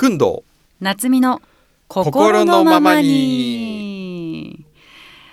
訓導夏美の心のままに。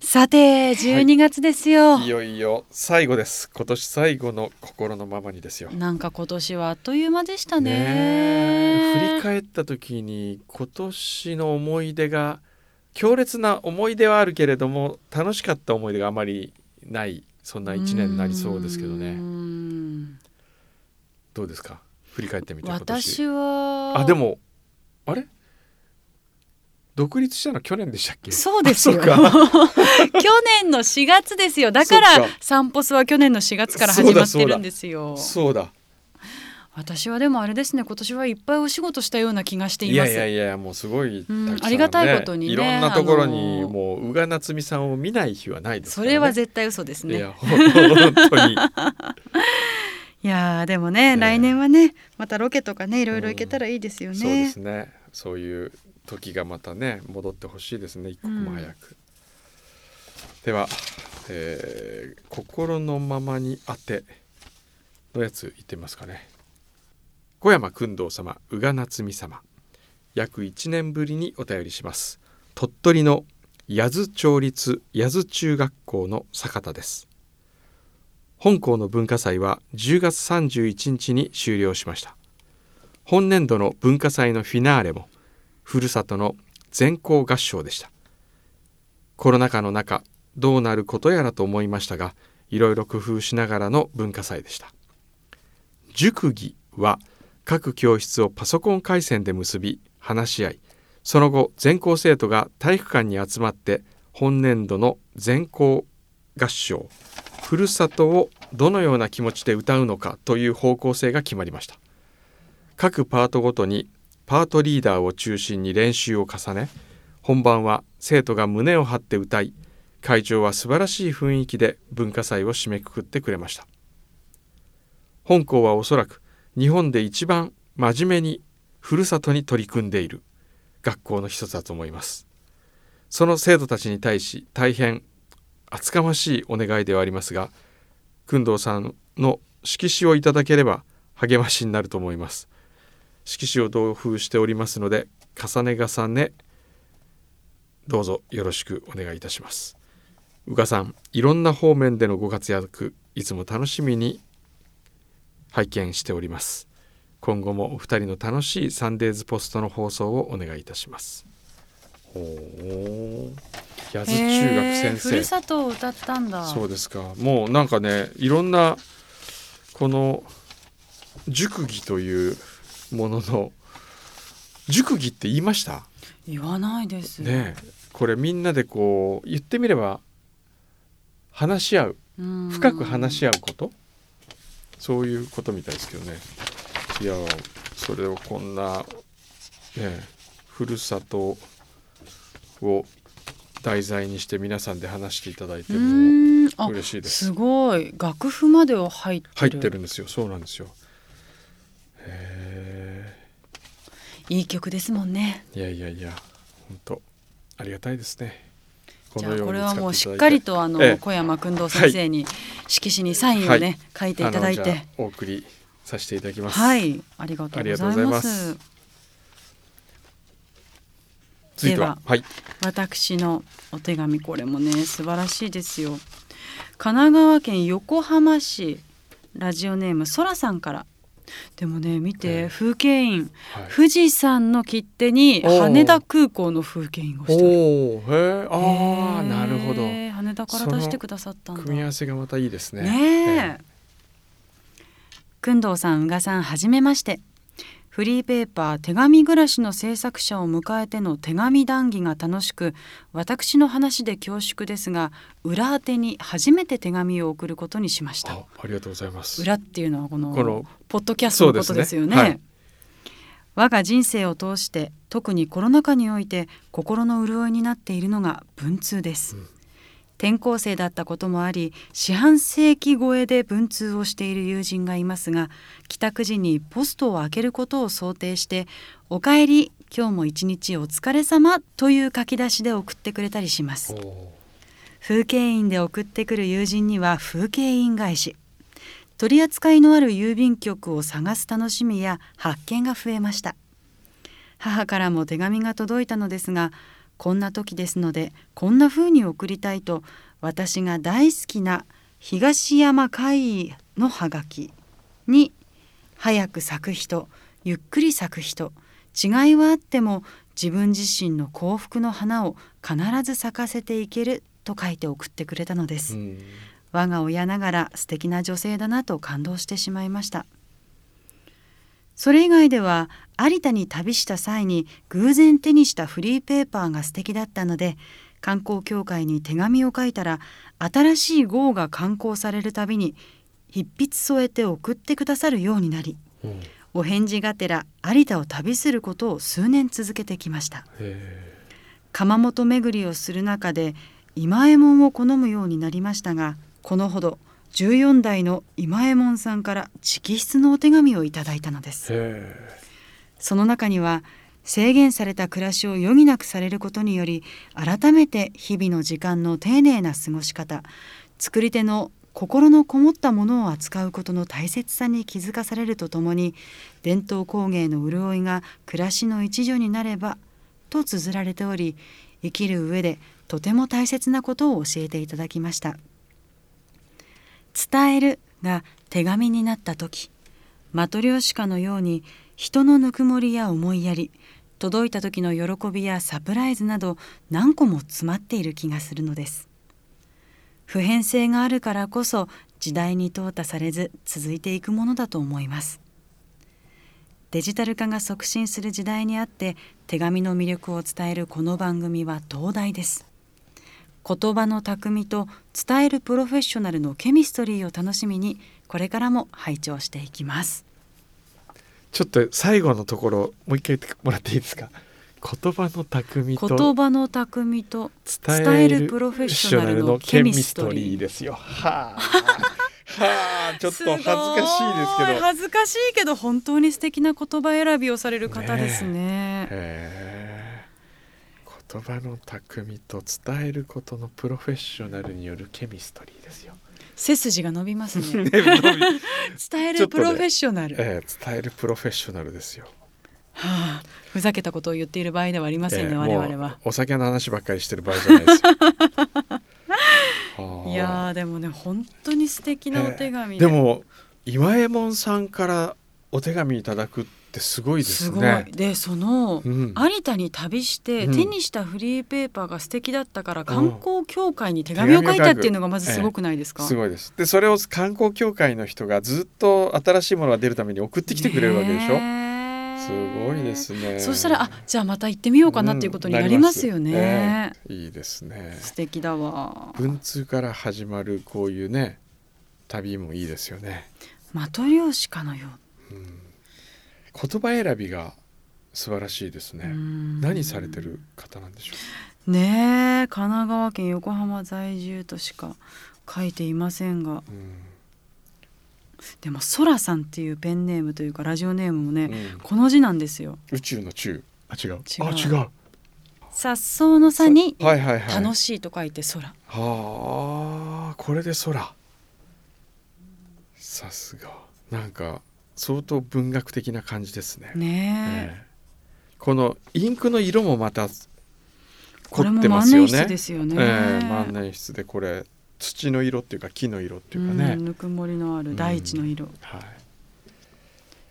さて12月ですよ、いよいよ最後です。今年最後の心のままにですよ。なんか今年はあっという間でしたね。振り返った時に今年の思い出が強烈な思い出はあるけれども楽しかった思い出があまりないそんな一年になりそうですけどね。ん。どうですか？振り返ってみて私はあでもあれ？独立したの去年でしたっけ？そうですよ。去年の4月ですよ。だからサンポスは去年の4月から始まってるんですよ。そうだ私はでもあれですね今年はいっぱいお仕事したような気がしていいます。やいやいやもうすごいねうんありがたいことにねいろんなところにもう宇賀なつみさんを見ない日はないですね、それは絶対嘘ですね。いや本当に。いやーでもね、ね来年はねまたロケとかねいろいろ行けたらいいですよね。そうですねそういう時がまたね戻ってほしいですね。一刻も早く、では、えー心のままに当てのやつ言ってみますかね。小山君堂様宇賀夏美様。約1年ぶりにお便りします。鳥取の八頭町立八頭中学校の坂田です。本校の文化祭は10月31日に終了しました本年度の文化祭のフィナーレもふるさとの全校合唱でした。コロナ禍の中どうなることやらと思いましたがいろいろ工夫しながらの文化祭でした。塾技は各教室をパソコン回線で結び話し合いその後全校生徒が体育館に集まって本年度の全校合唱ふるさとをどのような気持ちで歌うのかという方向性が決まりました。各パートごとにパートリーダーを中心に練習を重ね本番は生徒が胸を張って歌い会長は素晴らしい雰囲気で文化祭を締めくくってくれました。本校はおそらく日本で一番真面目にふるさとに取り組んでいる学校の一つだと思います。その生徒たちに対し大変厚かましいお願いではありますが工藤さんの色紙をいただければ励ましになると思います。色紙を同封しておりますので重ね重ねどうぞよろしくお願いいたします。宇賀さんいろんな方面でのご活躍いつも楽しみに拝見しております。今後もお二人の楽しいサンデーズポストの放送をお願いいたします。おお八頭中学先へーふる生さとを歌ったんだ。そうですか。もうなんかねいろんなこの熟議というものの。熟議って言いました？言わないです。ねえ。これみんなでこう言ってみれば話し合う。うん。深く話し合うこと？そういうことみたいですけどね。いやそれをこんな、ねえ、ふるさとを題材にして皆さんで話していただいても嬉しいです。すごい。楽譜までを入ってる。入ってるんですよ。そうなんですよいい曲ですもんね。えいやいやいや本当ありがたいですね。じゃあこれにはもうしっかりとあの、ええ。小山君堂先生に色紙にサインをね、はい。書いていただいて。お送りさせていただきます。はい。ありがとうございまます。でははい。私のお手紙これもね素晴らしいですよ。神奈川県横浜市ラジオネームそらさんからでもね見て、ええ。風景印。はい。富士山の切手に羽田空港の風景印をしておおへえああなるほど。羽田から出してくださった組み合わせがまたいいですね。ねえ。工藤さん、宇賀さん、はじめまして。フリーペーパー手紙暮らしの制作者を迎えての手紙談義が楽しく私の話で恐縮ですが裏宛てに初めて手紙を送ることにしました。あありがとうございます。裏っていうのはこのこのポッドキャストのことですよね。ねはい我が人生を通して特にコロナ禍におい。て心の潤いになっているのが文通です、うん転校生だったこともあり四半世紀超えで文通をしている友人がいますが帰宅時にポストを開けることを想定して「おかえり今日も一日お疲れ様という書き出しで送ってくれたりします。風景印で送ってくる友人には風景印返し。取り扱いのある郵便局を探す楽しみや発見が増えました。母からも手紙が届いたのですがこんな時ですのでこんな風に送りたいと私が大好きな東山海のハガキに早く咲く人ゆっくり咲く人違いはあっても自分自身の幸福の花を必ず咲かせていけると書いて送ってくれたのです、うん、我が親ながら素敵な女性だなと感動してしまいました。それ以外では有田に旅した際に偶然手にしたフリーペーパーが素敵だったので観光協会に手紙を書いたら新しい号が刊行されるたびに筆筆添えて送ってくださるようになり、うん、お返事がてら有田を旅することを数年続けてきました。窯元巡りをする中で今右衛門を好むようになりましたがこのほど14代の今右衛門さんから直筆のお手紙をいただいたのですその中には制限された暮らしを余儀なくされることにより改めて日々の時間の丁寧な過ごし方作り手の心のこもったものを扱うことの大切さに気づかされるとともに伝統工芸の潤いが暮らしの一助になればと綴られており生きる上でとても大切なことを教えていただきました。伝えるが手紙になった時マトリョーシカのように人のぬくもりや思いやり届いた時の喜びやサプライズなど何個も詰まっている気がするのです。普遍性があるからこそ時代に淘汰されず続いていくものだと思います。デジタル化が促進する時代にあって手紙の魅力を伝えるこの番組は東大です。言葉の巧みと伝えるプロフェッショナルのケミストリーを楽しみにこれからも拝聴していきます。ちょっと最後のところもう一回言ってもらっていいですか？言葉の巧みと言葉の巧みと伝えるプロフェッショナルのケミストリーですよ。はあ。はあ、ちょっと恥ずかしいですけど。恥ずかしい。けど本当に素敵な言葉選びをされる方ですね。ね言葉の巧みと伝えることのプロフェッショナルによるケミストリーですよ。背筋が伸びますね。ね伝えるプロフェッショナル、ねえー、伝えるプロフェッショナルですよ。はあ、ふざけたことを言っている場合ではありませんね、えー、我々は。お酒の話ばっかりしてる場合じゃないですよ。いやでもね本当に素敵なお手紙、えー、でも今右衛門さんからお手紙いただくってすごいですね。すでその、うん、有田に旅して手にしたフリーペーパーが素敵だったから、うん、観光協会に手紙を書いたっていうのがまずすごくないですか、えー、すごいですでそれを観光協会の人がずっと新しいものが出るために送ってきてくれるわけでしょ？すごいですね。そしたらあじゃあまた行ってみようかなっていうことになりますよね。うん、いいですね。素敵だわ。文通から始まるこういうね旅もいいですよね。マトリョーシカのよう。うん言葉選びが素晴らしいですね。何されてる方なんでしょう？ねえ、神奈川県横浜在住としか書いていませんが。でもそらさんっていうペンネームというかラジオネームもね、うん、この字なんですよ。宇宙の宙。あ違う。違うあ違う。颯爽の差に楽しいと書いて空。はあ、これで空。さすが。なんか相当文学的な感じですね。ねこのインクの色もまた凝ってますよね。万年筆ですよね。えー、万年筆でこれ土の色っていうか木の色っていうかね。ぬくもりのある大地の色。は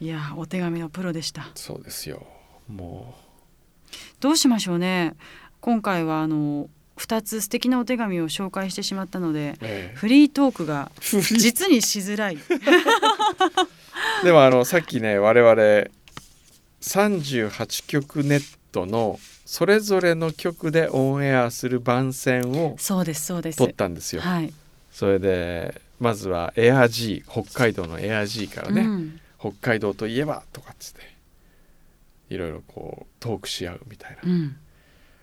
い。いやお手紙のプロでした。そうですよ。もうどうしましょうね。今回はあの2つ素敵なお手紙を紹介してしまったので、ええ、フリートークが実にしづらい。でもあのさっきね我々38曲ネットのそれぞれの曲でオンエアする番宣をそうですそうです。撮ったんですよ。はい、それでまずはエア G 北海道のエア G からね、うん、北海道といえばとかっつっていろいろこうトークし合うみたいな、うん、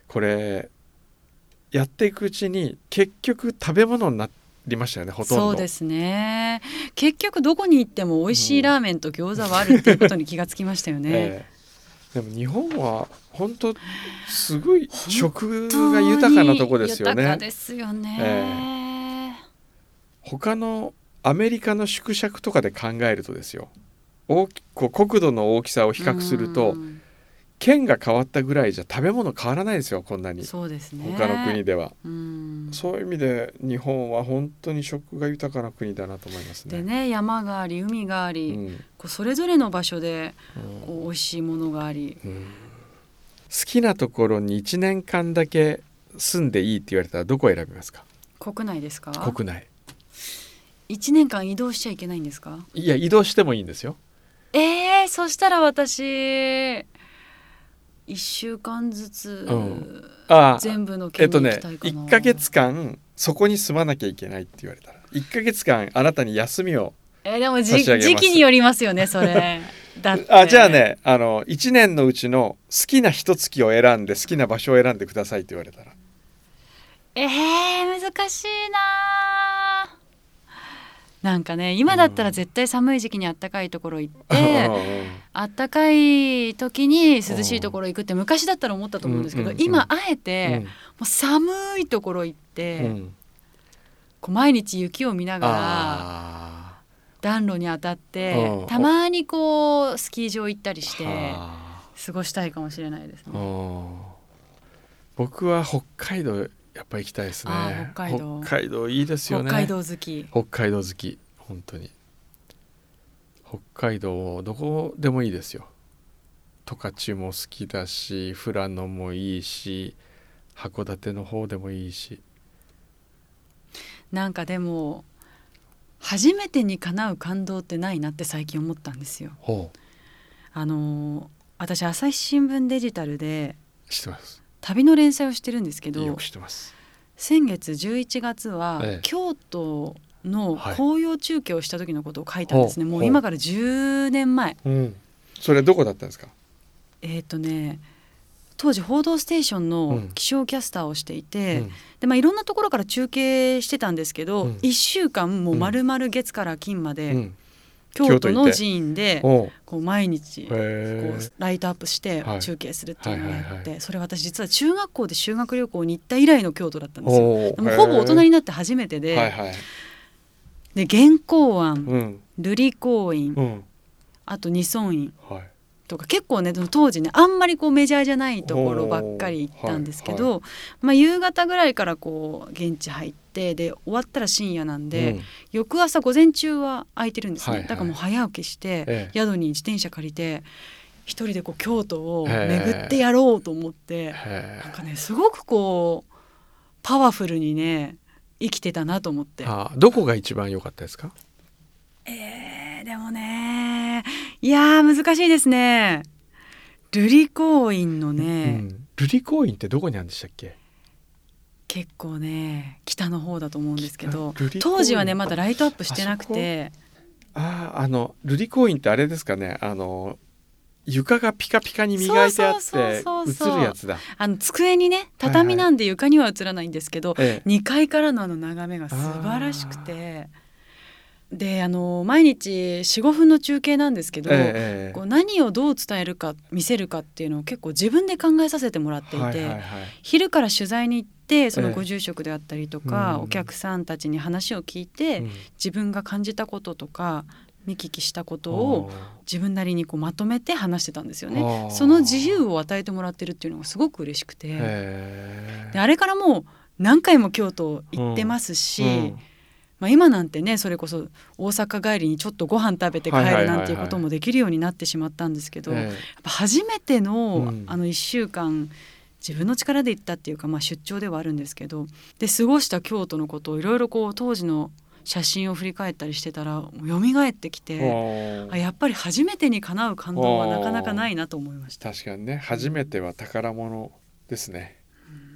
これやっていくうちに結局食べ物になってりましたよねほとんど。そうですね。結局どこに行っても美味しいラーメンと餃子はあるっていうことに気がつきましたよね、えー、でも日本は本当すごい食が豊かなとこですよね。豊かですよね、えー、他のアメリカの縮尺とかで考えるとですよ。大きこう国土の大きさを比較すると県が変わったぐらいじゃ食べ物変わらないですよこんなに。そうですね。他の国では、うん。そういう意味で日本は本当に食が豊かな国だなと思いますね。でね山があり海があり、うん。こうそれぞれの場所でうん。こう美味しいものがあり。うん。好きなところに1年間だけ住んでいいって言われたらどこを選びますか？国内ですか？国内。一年間移動しちゃいけないんですか？いや移動してもいいんですよ。えー、そしたら私一週間ずつ、うん。ああ全部のえ県に行っとねきたいかな、1ヶ月間そこに住まなきゃいけないって言われたら1ヶ月間あなたに休みをえーでもじ差し上げます。時期によりますよねそれ。だって。あじゃあねあの1年のうちの好きな一月を選んで好きな場所を選んでくださいって言われたらえー、難しいななんかね今だったら絶対寒い時期にあったかいところ行って、あったかい時に涼しいところ行くって昔だったら思ったと思うんですけど、今あえて、もう寒いところ行って、こう毎日雪を見ながらあ暖炉に当たって、うん。たまにこうスキー場行ったりして過ごしたいかもしれないですあね。うん。僕は北海道やっぱ行きたいですね。北海道。北海道いいですよね。北海道好き。北海道好き。本当に。北海道どこでもいいですよ。十勝も好きだし富良野もいいし函館の方でもいいし。なんかでも初めてにかなう感動ってないなって最近思ったんですよ。ほあのー私朝日新聞デジタルでう知ってます旅の連載をしてるんですけどよく知ってます。先月11月はええ。京都のはい。紅葉中継をした時のことを書いたんですね、ほうもう今から10年前。うん。それどこだったんですか？えっ、とね当時「報道ステーション」うのん。気象キャスターをしていて、うん。でまあ、いろんなところから中継してたんですけど、うん。1週間もう丸々月から金まで、うん京都の寺院でこう毎日こへうえライトアップしてはい。中継するっていうのをやって、それ私実は中学校で修学旅行に行った以来の京都だったんですよ。でもほぼ大人へになって初めてで,、えはいはいで元光庵うん。瑠璃光院うん。あと二尊院はい。とか結構ね当時ねあんまりこうメジャーじゃないところばっかり行ったんですけど、おまあ、夕方ぐらいからこう現地入ってで終わったら深夜なんで、うん。翌朝午前中は空いてるんですね、はいはい。だからもう早起きして、ええ。宿に自転車借りて一人でこう京都を巡ってやろうと思ってへえ。なんかねすごくこうパワフルにね生きてたなと思って。あどこが一番良かったですか？えーでもねいやー難しいですね。瑠璃光院のうね、ん。瑠璃光院ってどこにあるんでしたっけ？結構ね北の方だと思うんですけど当時はねまだライトアップしてなくて。あああの瑠璃光院ってあれですかね。あの床がピカピカに磨いてあって映るやつだ。あの机にね畳なんで床には映らないんですけど、ええ。2階からのあの眺めが素晴らしくてであの毎日45分の中継なんですけど、ええこう何をどう伝えるか見せるかっていうのを結構自分で考えさせてもらっていて、はいはいはい。昼から取材に行ってそのええ。ご住職であったりとか、うん。お客さんたちに話を聞いて、うん。自分が感じたこととか見聞きしたことを自分なりにこうまとめて話してたんですよね。その自由を与えてもらってるっていうのがすごく嬉しくて、へえ。であれからもう何回も京都行ってますし、うんまあ、今なんてねそれこそ大阪帰りにちょっとご飯食べて帰るなんていうこともできるようになってしまったんですけど、やっえぱ初めての,、うんあの1週間自分の力で行ったっていうか、まあ、出張ではあるんですけどで過ごした京都のことをいろいろこう当時の写真を振り返ったりしてたらもう蘇ってきえて。あやっぱり初めてにかなう感動はなかなかないなと思いました。確かにね初めては宝物ですね、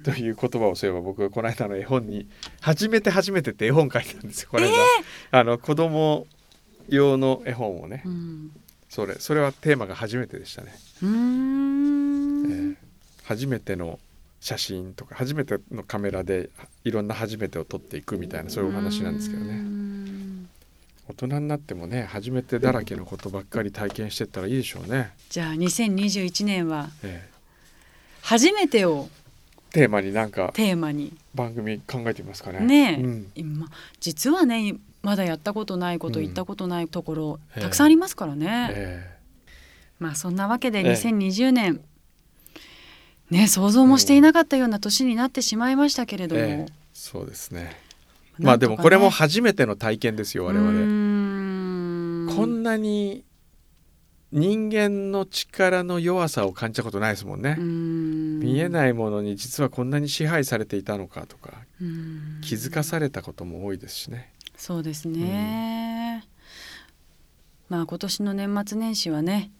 という言葉をそういえば僕がこの間の絵本に「初めて初めて」って絵本書いたんですよ。これ、あの子供用の絵本をね。うん、それそれはテーマが初めてでしたね、えー。初めての写真とか初めてのカメラでいろんな初めてを撮っていくみたいなそういうお話なんですけどね。ん。大人になってもね初めてだらけのことばっかり体験してったらいいでしょうね、じゃあ2021年はえ初めてをーテーマになんかテーマに。番組考えてみますかね。ねえ、うん。今実はねまだやったことないこと、うん行ったことないところええ。たくさんありますからね。えまあそんなわけでええ。2020年ね想像もしていなかったような年になってしまいましたけれども、ええ。そうですね。まあでもこれも初めての体験ですよ我々。ん。こんなに人間の力の弱さを感じたことないですもんね。見えないものに実はこんなに支配されていたのかとか気づかされたことも多いですしね。そうですね、まあ今年の年末年始はね、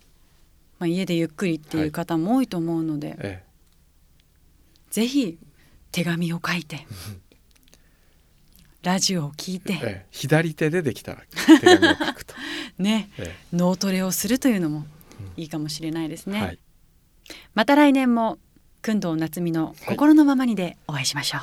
まあ、家でゆっくりっていう方も多いと思うので、え。ぜひ手紙を書いて ラジオを聞いて。ええ。え左手でできたら手紙を書くと、ね。え脳トレをするというのもいいかもしれないですね、えはい。また来年も工藤夏美の心のままにでお会いしましょう、